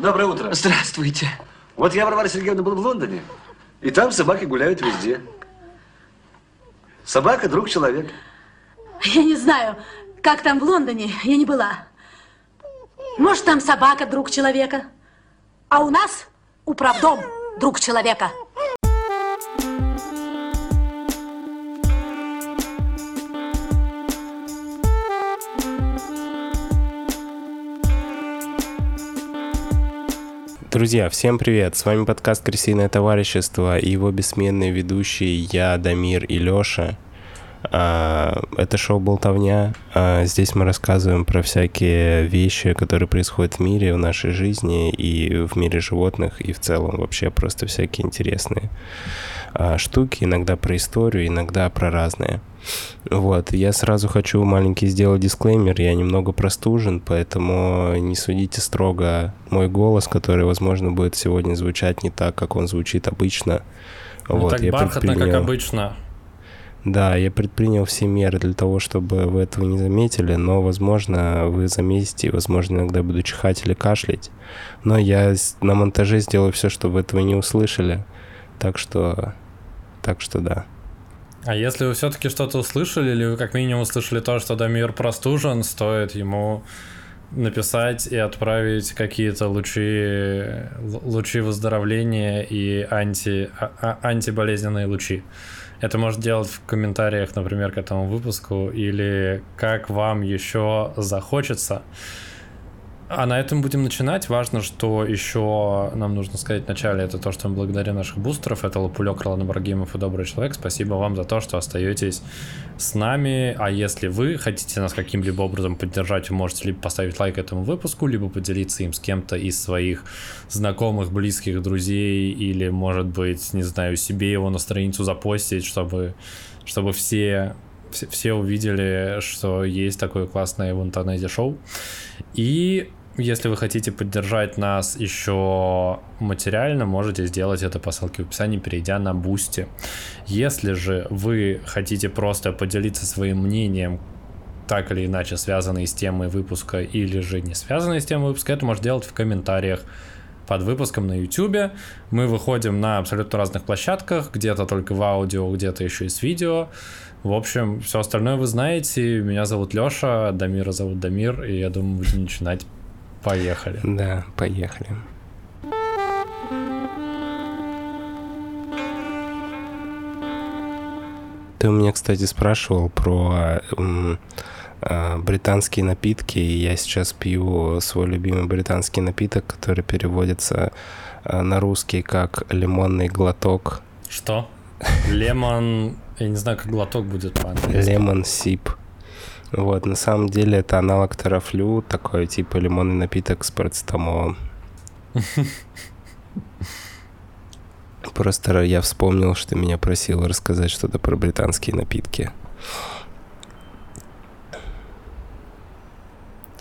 Доброе утро. Здравствуйте. Вот я, Варвара Сергеевна, был в Лондоне, и там собаки гуляют везде. Собака – друг человека. Я не знаю, как там в Лондоне, я не была. Может, там собака друг человека, а у нас управдом друг человека. Друзья, всем привет! С вами подкаст «Крысиное товарищество» и его бессменные ведущие я, Дамир и Лёша. А, это шоу «Болтовня». А, здесь мы рассказываем про всякие вещи, которые происходят в мире, в нашей жизни и в мире животных, и в целом вообще просто всякие интересные а, штуки, иногда про историю, иногда про разные. Вот, я сразу хочу маленький сделать дисклеймер, я немного простужен, поэтому не судите строго мой голос, который, возможно, будет сегодня звучать не так, как он звучит обычно. Не вот, так я бархатно, предпринял... как обычно. Да, я предпринял все меры для того, чтобы вы этого не заметили, но, возможно, вы заметите, возможно, иногда буду чихать или кашлять. Но я на монтаже сделаю все, чтобы вы этого не услышали. Так что, так что да. А если вы все-таки что-то услышали, или вы как минимум услышали то, что Дамир простужен, стоит ему написать и отправить какие-то лучи, лучи выздоровления и анти, а, а, антиболезненные лучи. Это можно делать в комментариях, например, к этому выпуску, или как вам еще захочется. А на этом будем начинать. Важно, что еще нам нужно сказать вначале, это то, что мы благодарим наших бустеров. Это Лапулек, Ролан Ибрагимов и Добрый Человек. Спасибо вам за то, что остаетесь с нами. А если вы хотите нас каким-либо образом поддержать, вы можете либо поставить лайк этому выпуску, либо поделиться им с кем-то из своих знакомых, близких, друзей, или, может быть, не знаю, себе его на страницу запостить, чтобы, чтобы все, все увидели, что есть такое классное в интернете шоу. И если вы хотите поддержать нас еще материально, можете сделать это по ссылке в описании, перейдя на Boosty. Если же вы хотите просто поделиться своим мнением, так или иначе связанные с темой выпуска или же не связанные с темой выпуска, это можно делать в комментариях под выпуском на YouTube. Мы выходим на абсолютно разных площадках, где-то только в аудио, где-то еще и с видео. В общем, все остальное вы знаете. Меня зовут Леша, Дамира зовут Дамир, и я думаю, будем начинать Поехали. Да, поехали. Ты у меня, кстати, спрашивал про э, британские напитки, и я сейчас пью свой любимый британский напиток, который переводится э, на русский как лимонный глоток. Что? Лемон... Я не знаю, как глоток будет по-английски. Лемон сип. Вот, на самом деле это аналог тарафлю, такой типа лимонный напиток с парацетамолом. Просто я вспомнил, что меня просил рассказать что-то про британские напитки.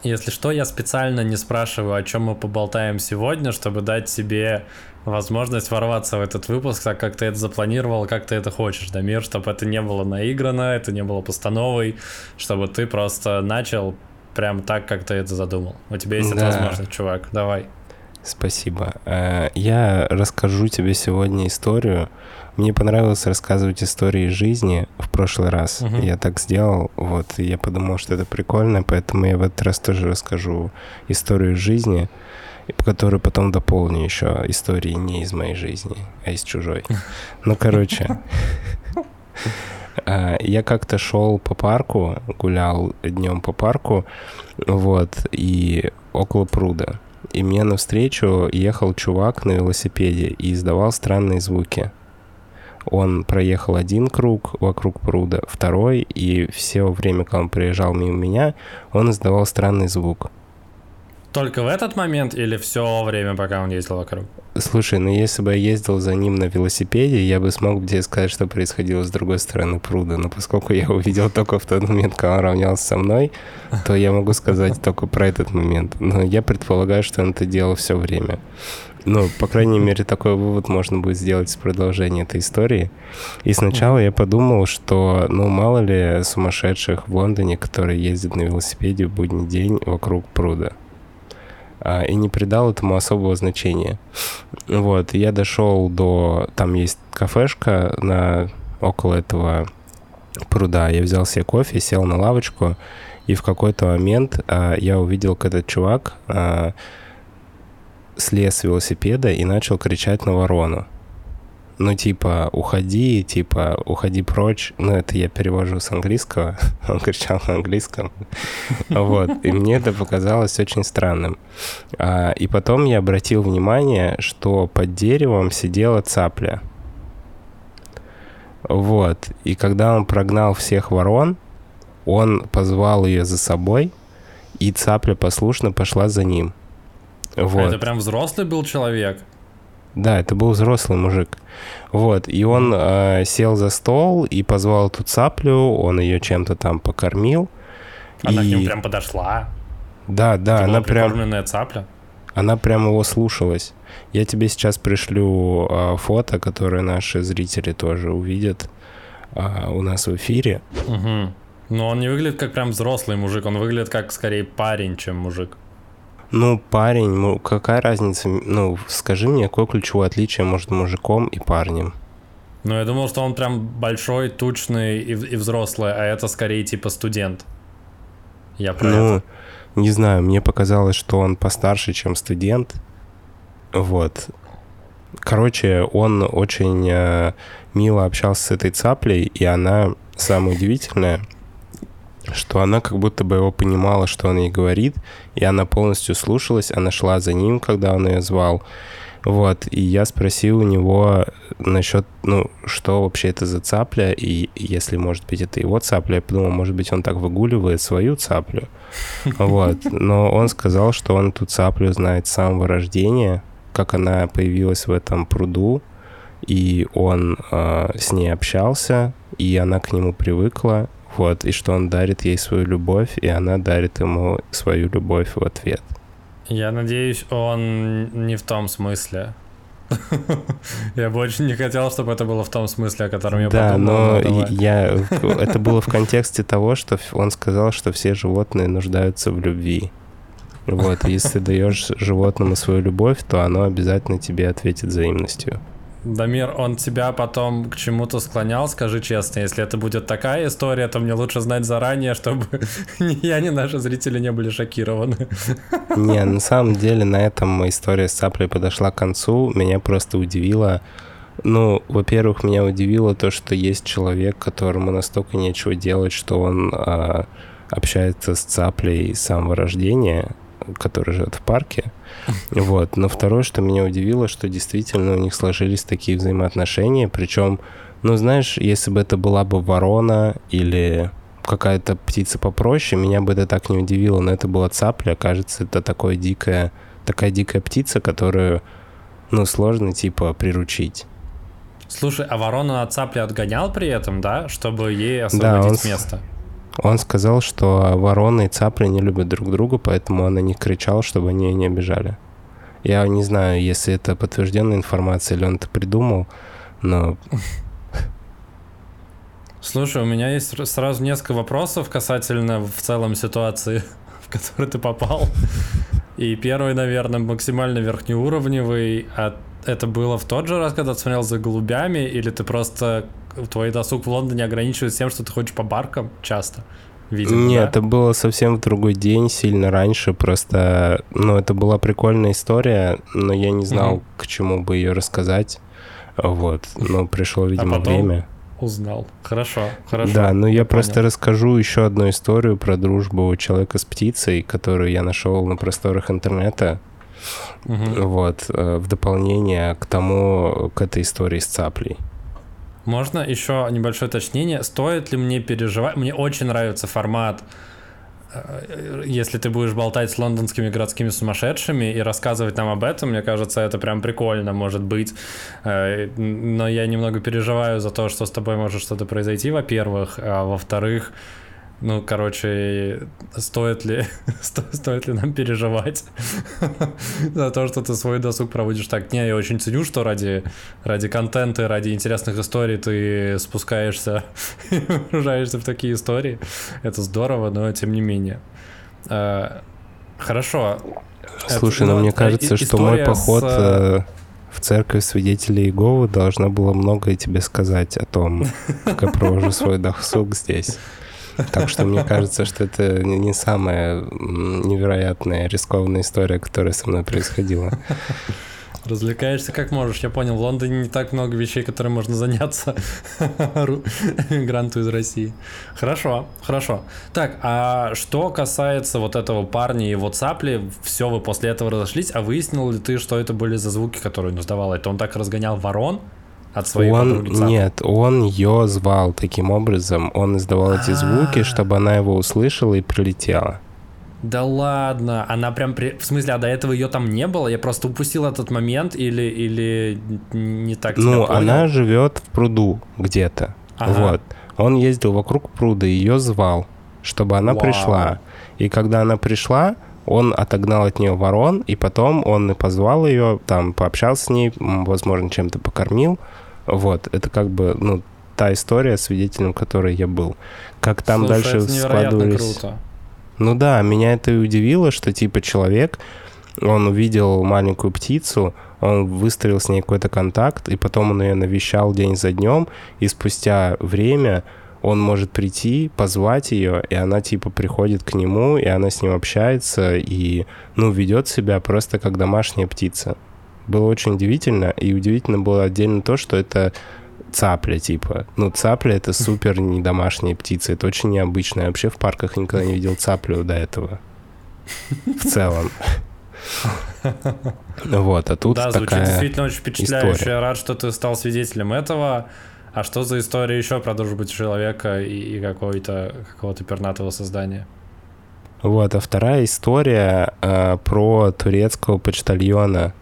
Если что, я специально не спрашиваю, о чем мы поболтаем сегодня, чтобы дать себе возможность ворваться в этот выпуск, так как ты это запланировал, как ты это хочешь, Дамир, чтобы это не было наиграно, это не было постановой, чтобы ты просто начал прям так, как ты это задумал. У тебя есть да. эта возможность, чувак, давай. Спасибо. Э, я расскажу тебе сегодня историю. Мне понравилось рассказывать истории жизни в прошлый раз. Uh-huh. Я так сделал, вот, я подумал, что это прикольно, поэтому я в этот раз тоже расскажу историю жизни которую потом дополню еще историей не из моей жизни, а из чужой. Ну, короче, а, я как-то шел по парку, гулял днем по парку, вот, и около пруда. И мне навстречу ехал чувак на велосипеде и издавал странные звуки. Он проехал один круг вокруг пруда, второй, и все время, когда он проезжал мимо меня, он издавал странный звук. Только в этот момент или все время, пока он ездил вокруг? Слушай, ну если бы я ездил за ним на велосипеде, я бы смог тебе сказать, что происходило с другой стороны пруда. Но поскольку я увидел только в тот момент, когда он равнялся со мной, то я могу сказать только про этот момент. Но я предполагаю, что он это делал все время. Ну, по крайней мере, такой вывод можно будет сделать с продолжения этой истории. И сначала я подумал, что, ну, мало ли сумасшедших в Лондоне, которые ездят на велосипеде в будний день вокруг пруда. А, и не придал этому особого значения. Вот, я дошел до... Там есть кафешка на около этого пруда. Я взял себе кофе, сел на лавочку, и в какой-то момент а, я увидел, как этот чувак а, слез с велосипеда и начал кричать на ворону. Ну, типа, уходи, типа, уходи прочь. Ну, это я перевожу с английского. Он кричал на английском. Вот. И мне это показалось очень странным. А, и потом я обратил внимание, что под деревом сидела цапля. Вот. И когда он прогнал всех ворон, он позвал ее за собой, и цапля послушно пошла за ним. Вот. Это прям взрослый был человек? Да, это был взрослый мужик. Вот, и он э, сел за стол и позвал эту цаплю, он ее чем-то там покормил. Она и... к нему прям подошла? Да, да, Это она прям... цапля? Она прям его слушалась. Я тебе сейчас пришлю э, фото, которое наши зрители тоже увидят э, у нас в эфире. Угу. Но он не выглядит как прям взрослый мужик, он выглядит как скорее парень, чем мужик. Ну, парень, ну, какая разница? Ну, скажи мне, какое ключевое отличие между мужиком и парнем? Ну, я думал, что он прям большой, тучный и, и взрослый, а это скорее типа студент. Я про ну, это. не знаю, мне показалось, что он постарше, чем студент. Вот. Короче, он очень э, мило общался с этой цаплей, и она, самое удивительное, что она как будто бы его понимала, что он ей говорит, и она полностью слушалась, она шла за ним, когда он ее звал. Вот, и я спросил у него насчет, ну, что вообще это за цапля, и если, может быть, это его цапля, я подумал, может быть, он так выгуливает свою цаплю. Вот, но он сказал, что он эту цаплю знает с самого рождения, как она появилась в этом пруду, и он э, с ней общался, и она к нему привыкла, вот, и что он дарит ей свою любовь, и она дарит ему свою любовь в ответ. Я надеюсь, он не в том смысле. Я бы очень не хотел, чтобы это было в том смысле, о котором я да, подумал. но я... Это было в контексте того, что он сказал, что все животные нуждаются в любви. Вот, если даешь животному свою любовь, то оно обязательно тебе ответит взаимностью. Дамир, он тебя потом к чему-то склонял, скажи честно. Если это будет такая история, то мне лучше знать заранее, чтобы ни я, ни наши зрители не были шокированы. Не, на самом деле на этом история с цаплей подошла к концу. Меня просто удивило, ну, во-первых, меня удивило то, что есть человек, которому настолько нечего делать, что он а, общается с цаплей с самого рождения, который живет в парке. Вот. Но второе, что меня удивило, что действительно у них сложились такие взаимоотношения, причем, ну, знаешь, если бы это была бы ворона или какая-то птица попроще, меня бы это так не удивило, но это была цапля, кажется, это такое дикая, такая дикая птица, которую, ну, сложно, типа, приручить. Слушай, а ворона от цапли отгонял при этом, да, чтобы ей освободить да, он... место? Он сказал, что вороны и цапли не любят друг друга, поэтому он на них кричал, чтобы они не обижали. Я не знаю, если это подтвержденная информация или он это придумал, но... Слушай, у меня есть сразу несколько вопросов касательно в целом ситуации, в которую ты попал. И первый, наверное, максимально верхнеуровневый. А это было в тот же раз, когда ты смотрел за голубями, или ты просто твой досуг в Лондоне ограничивается тем, что ты ходишь по баркам часто? Видимо, Нет, да? это было совсем в другой день, сильно раньше. Просто, ну, это была прикольная история, но я не знал, угу. к чему бы ее рассказать. Вот, но пришло, видимо, а потом время. Узнал. Хорошо, хорошо. Да, ну я, я просто понял. расскажу еще одну историю про дружбу человека с птицей, которую я нашел на просторах интернета. Угу. Вот, в дополнение к тому, к этой истории с цаплей. Можно еще небольшое уточнение? Стоит ли мне переживать? Мне очень нравится формат, если ты будешь болтать с лондонскими городскими сумасшедшими и рассказывать нам об этом, мне кажется, это прям прикольно, может быть. Но я немного переживаю за то, что с тобой может что-то произойти, во-первых, а во-вторых, ну, короче, стоит ли, сто, стоит ли нам переживать за то, что ты свой досуг проводишь так? Не, я очень ценю, что ради, ради контента, ради интересных историй ты спускаешься и погружаешься в такие истории. Это здорово, но тем не менее. Хорошо. Слушай, Это, ну ну, мне кажется, и- что мой поход с, э, э, в церковь свидетелей Иеговы должна была многое тебе сказать о том, как я провожу свой досуг здесь. Так что мне кажется, что это не самая невероятная, рискованная история, которая со мной происходила. Развлекаешься как можешь. Я понял, в Лондоне не так много вещей, которыми можно заняться мигранту из России. Хорошо, хорошо. Так, а что касается вот этого парня и его цапли, все, вы после этого разошлись, а выяснил ли ты, что это были за звуки, которые он издавал? Это он так разгонял ворон от своей Он, подруги нет, он ее звал таким образом. Он издавал эти звуки, А. чтобы она его услышала и прилетела. Да ладно, она прям... При... В смысле, а до этого ее там не было? Я просто упустил этот момент или, или не так Ну, понял? она живет в пруду где-то. Ага. Вот. Он ездил вокруг пруда, ее звал, чтобы она Вау. пришла. И когда она пришла, он отогнал от нее ворон, и потом он и позвал ее, там, пообщался с ней, возможно, чем-то покормил. Вот. Это как бы, ну, та история, свидетелем которой я был. Как там Слушай, дальше это складывались... круто. Ну да, меня это и удивило, что типа человек, он увидел маленькую птицу, он выстроил с ней какой-то контакт, и потом он ее навещал день за днем, и спустя время он может прийти, позвать ее, и она типа приходит к нему, и она с ним общается, и, ну, ведет себя просто как домашняя птица. Было очень удивительно, и удивительно было отдельно то, что это цапля, типа. Ну, цапля — это супер не домашняя птица, это очень необычно. Я вообще в парках никогда не видел цаплю до этого. В целом. Вот, а тут да, звучит действительно очень впечатляюще. Я рад, что ты стал свидетелем этого. А что за история еще про дружбу человека и, какой-то какого-то пернатого создания? Вот, а вторая история э, про турецкого почтальона,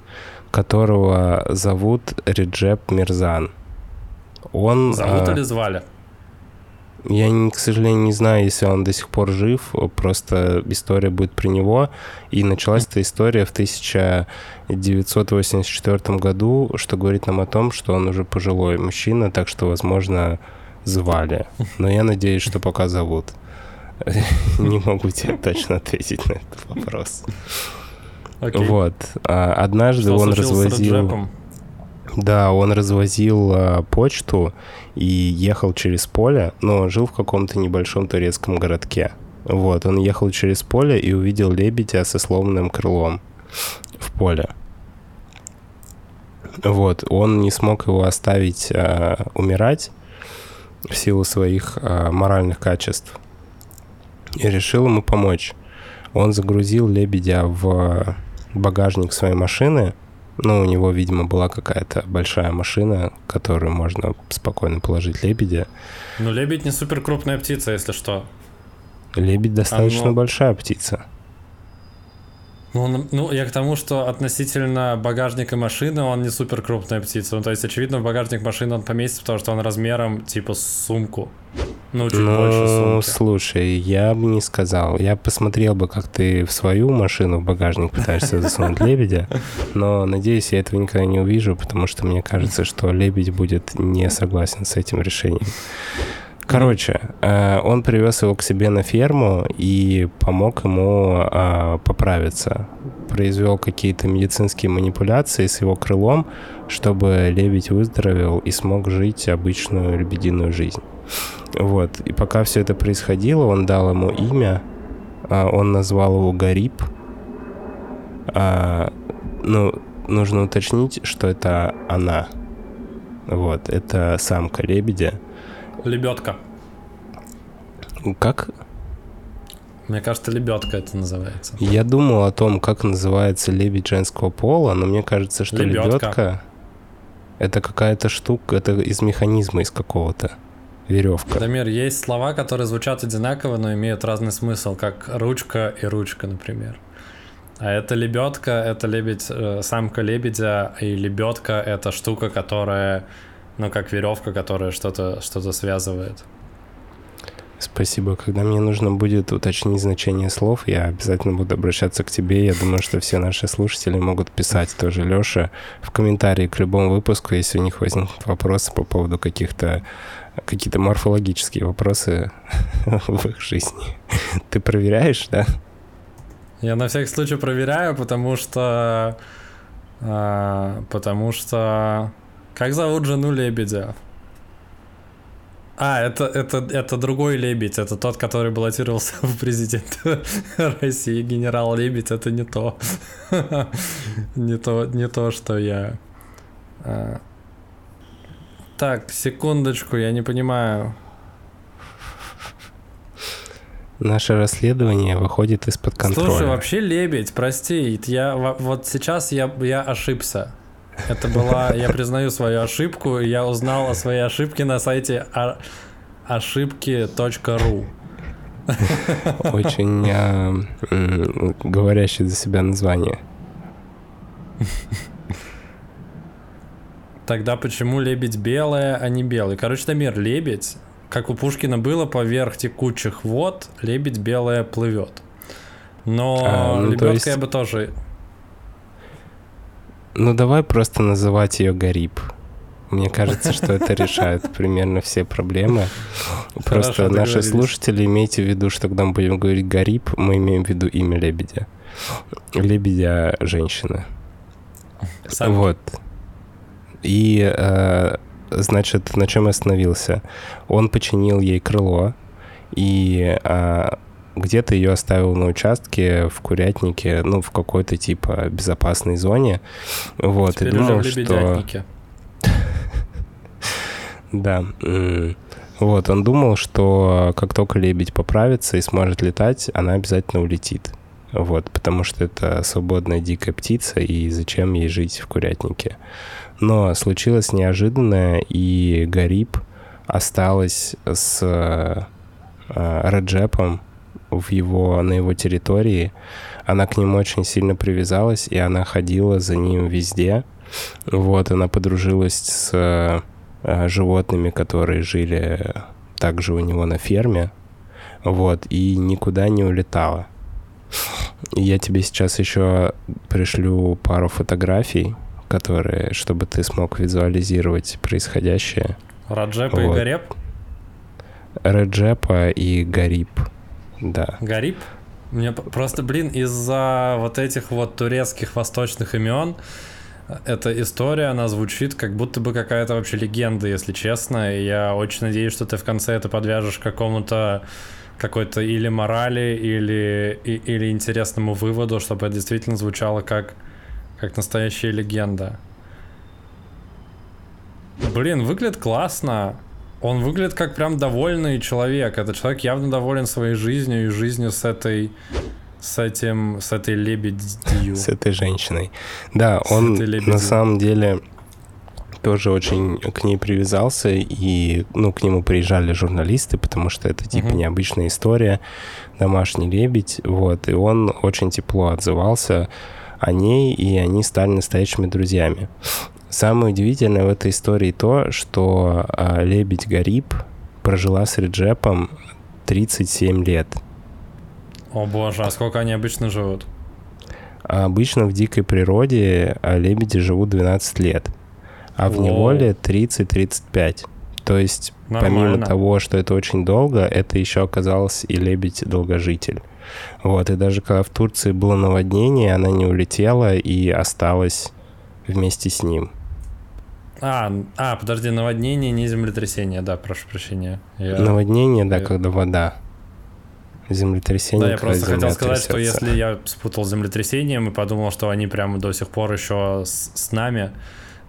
которого зовут Реджеп Мирзан. Он... Зовут э, или звали? Я, к сожалению, не знаю, если он до сих пор жив, просто история будет при него. И началась эта история в 1984 году, что говорит нам о том, что он уже пожилой мужчина, так что, возможно, звали. Но я надеюсь, что пока зовут. Не могу тебе точно ответить на этот вопрос. Окей. Вот. А, Однажды Что он развозил... Да, он развозил а, почту и ехал через поле, но он жил в каком-то небольшом турецком городке. Вот, он ехал через поле и увидел лебедя со сломанным крылом в поле. Вот, он не смог его оставить а, умирать в силу своих а, моральных качеств и решил ему помочь. Он загрузил лебедя в багажник своей машины, ну, у него, видимо, была какая-то большая машина, которую можно спокойно положить лебедя. Ну, лебедь не супер крупная птица, если что. Лебедь достаточно ну- большая птица. Ну, он- ну, я к тому, что относительно багажника машины он не супер крупная птица. Ну, то есть, очевидно, в багажник машины он поместится, потому что он размером типа с сумку. Ну, чуть больше Ну, сумки. слушай, я бы не сказал. Я посмотрел бы, как ты в свою машину в багажник пытаешься засунуть лебедя, но, надеюсь, я этого никогда не увижу, потому что мне кажется, что лебедь будет не согласен с этим решением. Короче, э, он привез его к себе на ферму и помог ему э, поправиться. Произвел какие-то медицинские манипуляции с его крылом, чтобы лебедь выздоровел и смог жить обычную лебединую жизнь. Вот. И пока все это происходило, он дал ему имя. а, Он назвал его Гариб. А, Ну, нужно уточнить, что это она. Вот, это самка лебедя. Лебедка. Как? Мне кажется, лебедка это называется. Я думал о том, как называется лебедь женского пола, но мне кажется, что Лебедка. лебедка это какая-то штука, это из механизма из какого-то. Веревка. Дамир, есть слова, которые звучат одинаково, но имеют разный смысл, как ручка и ручка, например. А это лебедка, это лебедь, э, самка лебедя, и лебедка это штука, которая, ну, как веревка, которая что-то что связывает. Спасибо. Когда мне нужно будет уточнить значение слов, я обязательно буду обращаться к тебе. Я думаю, что все наши слушатели могут писать тоже Лёше в комментарии к любому выпуску, если у них возникнут вопросы по поводу каких-то какие-то морфологические вопросы в их жизни. Ты проверяешь, да? Я на всякий случай проверяю, потому что... а, потому что... Как зовут жену лебедя? А, это, это, это другой лебедь, это тот, который баллотировался в президенты России. Генерал Лебедь, это не то. Не то, не то, что я. А. Так, секундочку, я не понимаю. Наше расследование выходит из-под контроля. Слушай, вообще лебедь, прости, я во- вот сейчас я, я ошибся. Это была, я признаю свою ошибку, я узнал о своей ошибке на сайте о- ошибки.ру. Очень а, м, говорящее за себя название. Тогда почему лебедь белая, а не белый? Короче, Дамир, лебедь, как у Пушкина было, поверх текучих вод, лебедь белая плывет. Но А, ну, то лебедка есть- я бы тоже... Ну давай просто называть ее Гариб. Мне кажется, что это решает примерно все проблемы. Просто Хорошо, наши слушатели, имейте в виду, что когда мы будем говорить Гариб, мы имеем в виду имя лебедя. Лебедя женщина. Сам- Вот. И, э, значит, на чем я остановился? Он починил ей крыло, и а, где-то ее оставил на участке в курятнике, ну, в какой-то типа безопасной зоне. Вот, Теперь и думал, что... Да. Вот, он думал, что как только лебедь поправится и сможет летать, она обязательно улетит. Вот, потому что это свободная дикая птица, и зачем ей жить в курятнике. Но случилось неожиданное, и Гариб осталась с э, Раджепом в его, на его территории. Она к нему очень сильно привязалась, и она ходила за ним везде. Вот, она подружилась с э, животными, которые жили также у него на ферме. Вот, и никуда не улетала. И Я тебе сейчас еще пришлю пару фотографий, которые, чтобы ты смог визуализировать происходящее. Раджепа и Вот. Гареп? Реджепа и Гариб. Да. Гарип? Мне просто, блин, из-за вот этих вот турецких восточных имен эта история, она звучит как будто бы какая-то вообще легенда, если честно. И я очень надеюсь, что ты в конце это подвяжешь какому-то какой-то или морали, или, и- или интересному выводу, чтобы это действительно звучало как, как настоящая легенда. Блин, выглядит классно. Он выглядит как прям довольный человек. Этот человек явно доволен своей жизнью и жизнью с этой с этим, с этой лебедью. С этой женщиной. Да, он на самом деле тоже очень к ней привязался, и, ну, к нему приезжали журналисты, потому что это, типа, необычная история, домашний лебедь, вот, и он очень тепло отзывался о ней, и они стали настоящими друзьями. Самое удивительное в этой истории то, что а, лебедь Гариб прожила с Реджепом 37 лет. О боже, а сколько они обычно живут? А обычно в дикой природе а, лебеди живут 12 лет, а в Воу. неволе 30-35. То есть, помимо Нормально. того, что это очень долго, это еще оказалось и лебедь-долгожитель. Вот, и даже когда в Турции было наводнение, она не улетела и осталась вместе с ним. А, а, подожди, наводнение, не землетрясение, да, прошу прощения. Я- Наводнение, да, я- когда вода. Землетрясение. Да, я просто хотел сказать, что если я спутал с землетрясением и подумал, что они прямо до сих пор еще с, с нами,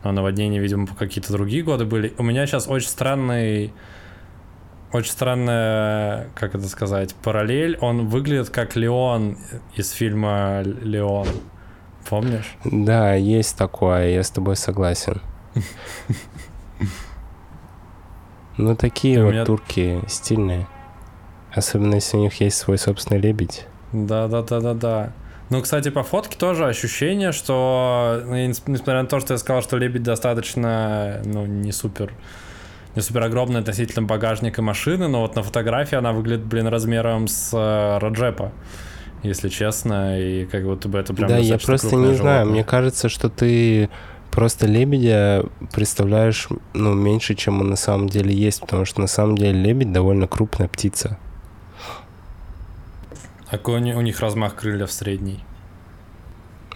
но наводнения, видимо, какие-то другие годы были. У меня сейчас очень странный, очень странная, как это сказать, параллель. Он выглядит как Леон из фильма Леон. Помнишь? Да, есть такое, я с тобой согласен. Ну, такие вот меня- турки стильные. Особенно, если у них есть свой собственный лебедь. Да, да, да, да, да. Ну, кстати, по фотке тоже ощущение, что, ну, несмотря на то, что я сказал, что лебедь достаточно, ну, не супер, не супер огромный относительно багажника машины, но вот на фотографии она выглядит, блин, размером с э, Раджепа, если честно, и как будто бы это прям да, я просто не знаю. животное. Мне кажется, что ты просто лебедя представляешь, ну, меньше, чем он на самом деле есть, потому что на самом деле лебедь довольно крупная птица. А какой у ни- у них размах крыльев средний?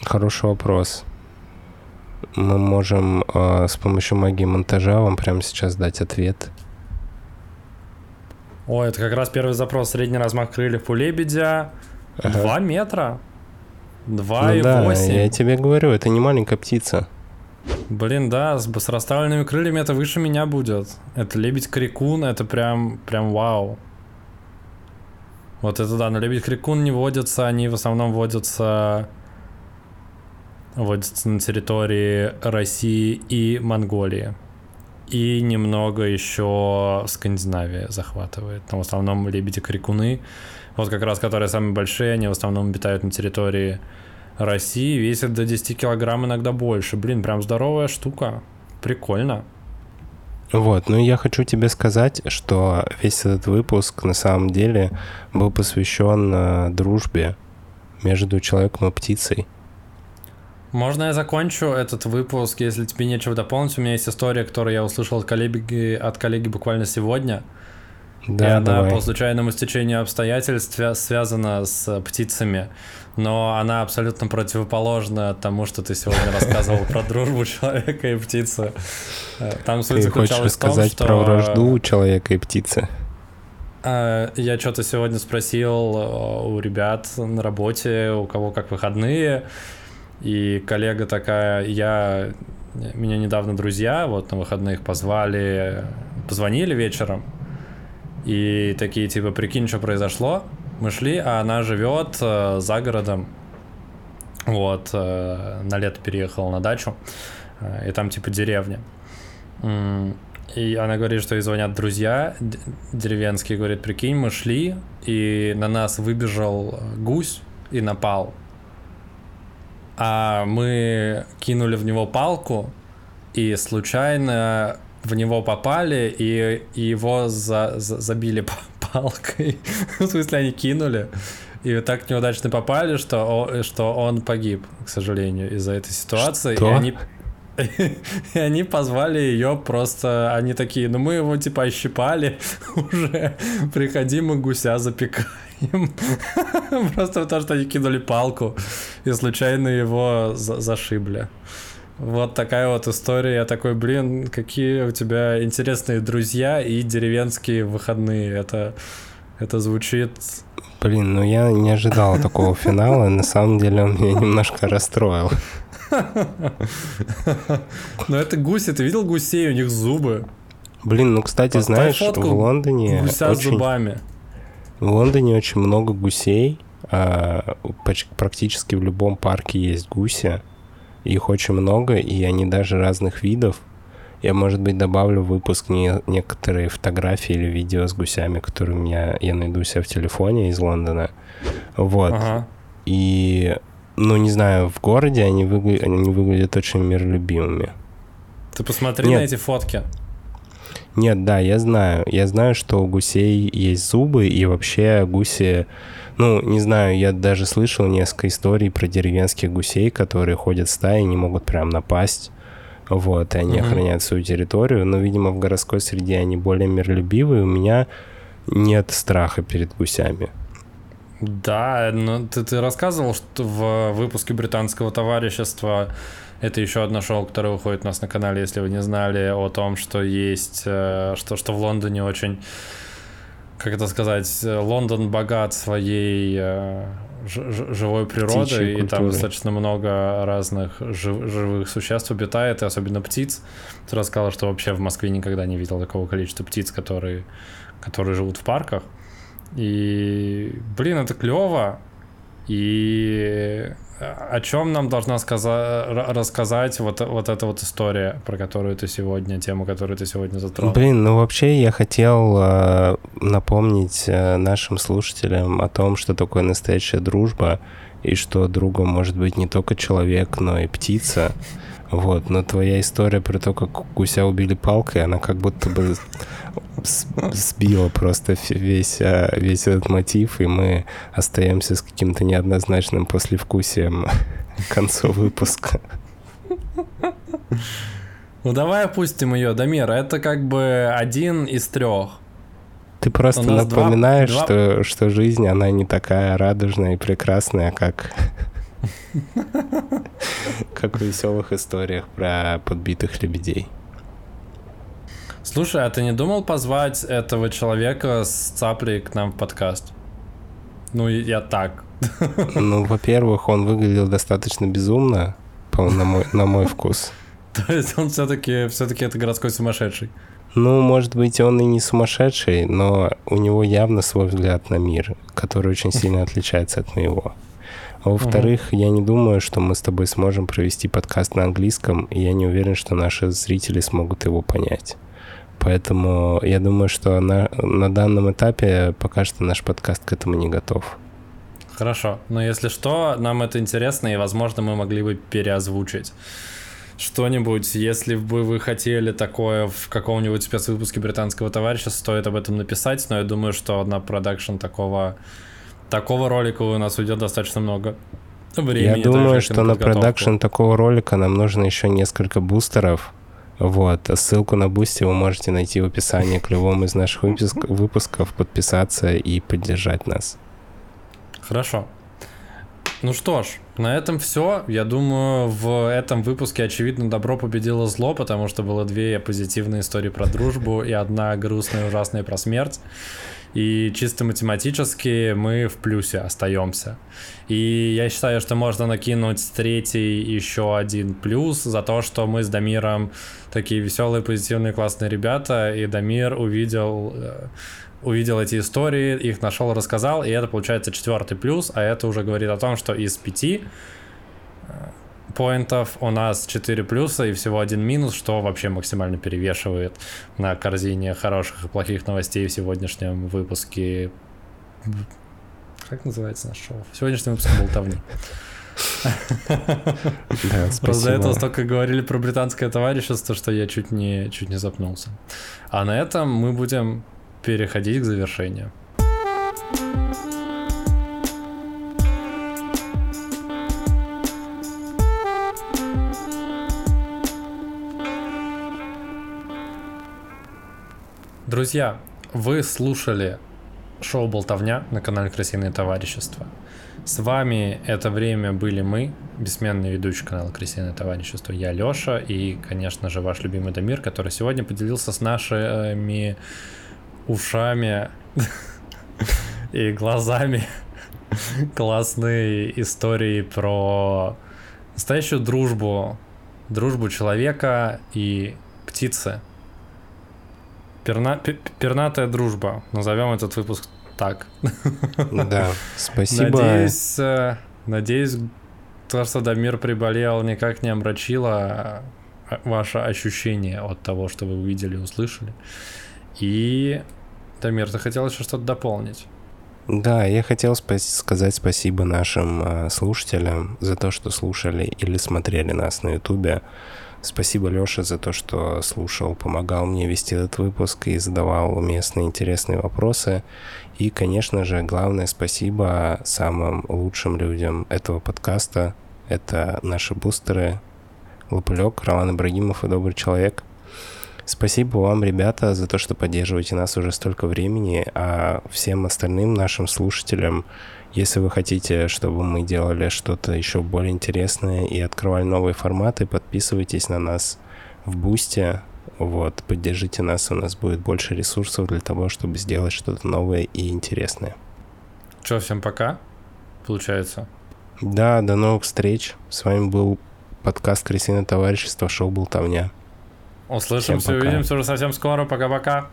Хороший вопрос. Мы можем э, с помощью магии монтажа вам прямо сейчас дать ответ. О, это как раз первый запрос. Средний размах крыльев у лебедя 2 метра. Ну да, 2,8. я тебе говорю, это не маленькая птица. Блин, да, с, с расставленными крыльями это выше меня будет. Это лебедь-крикун, это прям, прям вау. Вот это да, но лебедь-крикун не водится, они в основном водятся, водятся на территории России и Монголии. И немного еще Скандинавия захватывает. Но в основном лебеди-крикуны, вот как раз которые самые большие, они в основном обитают на территории России, весят до 10 килограмм, иногда больше. Блин, прям здоровая штука. Прикольно. Вот, ну я хочу тебе сказать, что весь этот выпуск на самом деле был посвящен э, дружбе между человеком и птицей. Можно я закончу этот выпуск, если тебе нечего дополнить? У меня есть история, которую я услышал от коллеги, от коллеги буквально сегодня. И Да, она давай. по случайному стечению обстоятельств свя- связана с птицами. Но она абсолютно противоположна тому, что ты сегодня рассказывал про дружбу человека и птицы. Э, Там суть Ты хочешь заключалась в том, рассказать что... про вражду человека и птицы? Э, Я что-то сегодня спросил э, у ребят на работе, у кого как выходные, и коллега такая, я, меня недавно друзья вот на выходных позвали, позвонили вечером, и такие типа, прикинь, что произошло, мы шли, а она живет э, за городом, вот, э, на лето переехала на дачу, э, и там типа деревня. И она говорит, что ей звонят друзья деревенские, говорит, прикинь, мы шли, и на нас выбежал гусь и напал. А мы кинули в него палку, и случайно в него попали, и, и его за- за- забили палкой. В смысле, они кинули. И так неудачно попали, что, что он погиб, к сожалению, из-за этой ситуации. Что? И они и они позвали ее просто, они такие, ну мы его типа ощипали уже, приходи, мы гуся запекаем. Просто потому что они кинули палку и случайно его за- зашибли. Вот такая вот история. Я такой, блин, какие у тебя интересные друзья и деревенские выходные. Это, это звучит... Блин, ну я не ожидал такого финала, на самом деле он меня немножко расстроил. Но это гуси, ты видел гусей, у них зубы. Блин, ну кстати, знаешь, в Лондоне Гуся с зубами. в Лондоне очень много гусей, а, практически в любом парке есть гуси, их очень много, и они даже разных видов. Я, может быть, добавлю в выпуск не, некоторые фотографии или видео с гусями, которые у меня я найду у себя в телефоне из Лондона. Вот. Ага. И, ну, не знаю, в городе они, выгля- они выглядят очень миролюбимыми. Ты посмотри Нет. на эти фотки. Нет, да, я знаю. Я знаю, что у гусей есть зубы, и вообще гуси... Ну, не знаю, я даже слышал несколько историй про деревенских гусей, которые ходят стаей, не могут прям напасть. Вот, и они Мгм. охраняют свою территорию. Но, видимо, в городской среде они более миролюбивые. У меня нет страха перед гусями. Да, но ты, ты рассказывал, что в выпуске британского товарищества это еще одно шоу, которое выходит у нас на канале, если вы не знали, о том, что есть, э, что, что в Лондоне очень, как это сказать, Лондон богат своей э, живой природой, Птичьей и там достаточно много разных жив- живых существ обитает, и особенно птиц. Ты рассказал, что вообще в Москве никогда не видел такого количества птиц, которые, которые живут в парках. И, блин, это клево. И о чем нам должна сказа- ра- рассказать вот, вот эта вот история, про которую ты сегодня, тему, которую ты сегодня затронул? Блин, ну вообще я хотел э, напомнить э, нашим слушателям о том, что такое настоящая дружба, и что другом может быть не только человек, но и птица. Вот, но твоя история про то, как гуся убили палкой, она как будто бы сбила просто весь, э, весь этот мотив, и мы остаемся с каким-то неоднозначным послевкусием к концу выпуска. Ну давай опустим ее, Дамир. Это как бы один из трех. Ты просто два- напоминаешь, два- Что, что жизнь, она не такая радужная и прекрасная, как... как в веселых историях про подбитых лебедей. Слушай, а ты не думал позвать этого человека с цаплей к нам в подкаст? Ну, я так. Ну, во-первых, он выглядел достаточно безумно, по- на мой, на мой вкус. То есть он все-таки все-таки это городской сумасшедший. Ну, может быть, он и не сумасшедший, но у него явно свой взгляд на мир, который очень сильно отличается от моего. А во-вторых, я не думаю, что мы с тобой сможем провести подкаст на английском, и я не уверен, что наши зрители смогут его понять. Поэтому я думаю, что на, на данном этапе пока что наш подкаст к этому не готов. Хорошо. Но если что, нам это интересно, и, возможно, мы могли бы переозвучить что-нибудь. Если бы вы хотели такое в каком-нибудь спецвыпуске британского товарища, стоит об этом написать, но я думаю, что на продакшн такого, такого ролика у нас уйдет достаточно много времени. Я думаю, что на продакшн такого ролика нам нужно еще несколько бустеров. Вот, ссылку на Boosty вы можете найти в описании к любому из наших выпуск- выпусков, подписаться и поддержать нас. Хорошо. Ну что ж, на этом все. Я думаю, в этом выпуске, очевидно, добро победило зло, потому что было две позитивные истории про дружбу и одна грустная и ужасная про смерть. И чисто математически мы в плюсе остаемся. И я считаю, что можно накинуть третий еще один плюс за то, что мы с Дамиром такие веселые, позитивные, классные ребята, и Дамир увидел э, увидел эти истории, их нашел, рассказал, и это получается четвертый плюс, а это уже говорит о том, что из пяти э, поинтов у нас 4 плюса и всего один минус, что вообще максимально перевешивает на корзине хороших и плохих новостей в сегодняшнем выпуске. Как называется наш шоу? В сегодняшнем выпуске болтовни. Да, Просто до этого спасибо. столько говорили про британское товарищество, что я чуть не, чуть не запнулся. А на этом мы будем переходить к завершению. Друзья, вы слушали шоу «Болтовня» на канале «Крысиное товарищество». С вами это время были мы, бессменные ведущие канала «Крысиное товарищество», я Лёша и, конечно же, ваш любимый Дамир, который сегодня поделился с нашими ушами и глазами классные истории про настоящую дружбу, дружбу человека и птицы. Перна- пе- пернатая дружба, назовем этот выпуск так. Да, спасибо. Надеюсь, э, надеюсь, то, что Дамир приболел, никак не омрачило э, ваше ощущение от того, что вы увидели и услышали. И, Дамир, ты хотел еще что-то дополнить? Да, я хотел спа- сказать спасибо нашим а, слушателям за то, что слушали или смотрели нас на Ютубе. Спасибо, Лёша, за то, что слушал, помогал мне вести этот выпуск и задавал уместные, интересные вопросы. И, конечно же, главное спасибо самым лучшим людям этого подкаста. Это наши бустеры Лопылек, Роман Ибрагимов и Добрый Человек. Спасибо вам, ребята, за то, что поддерживаете нас уже столько времени, а всем остальным нашим слушателям, если вы хотите, чтобы мы делали что-то еще более интересное и открывали новые форматы, подписывайтесь на нас в Бусте, вот, поддержите нас, у нас будет больше ресурсов для того, чтобы сделать что-то новое и интересное. Че, всем пока, получается? Да, до новых встреч. С вами был подкаст «Крысиное товарищество», шоу «Болтовня». Услышимся, увидимся уже совсем скоро. Пока-пока.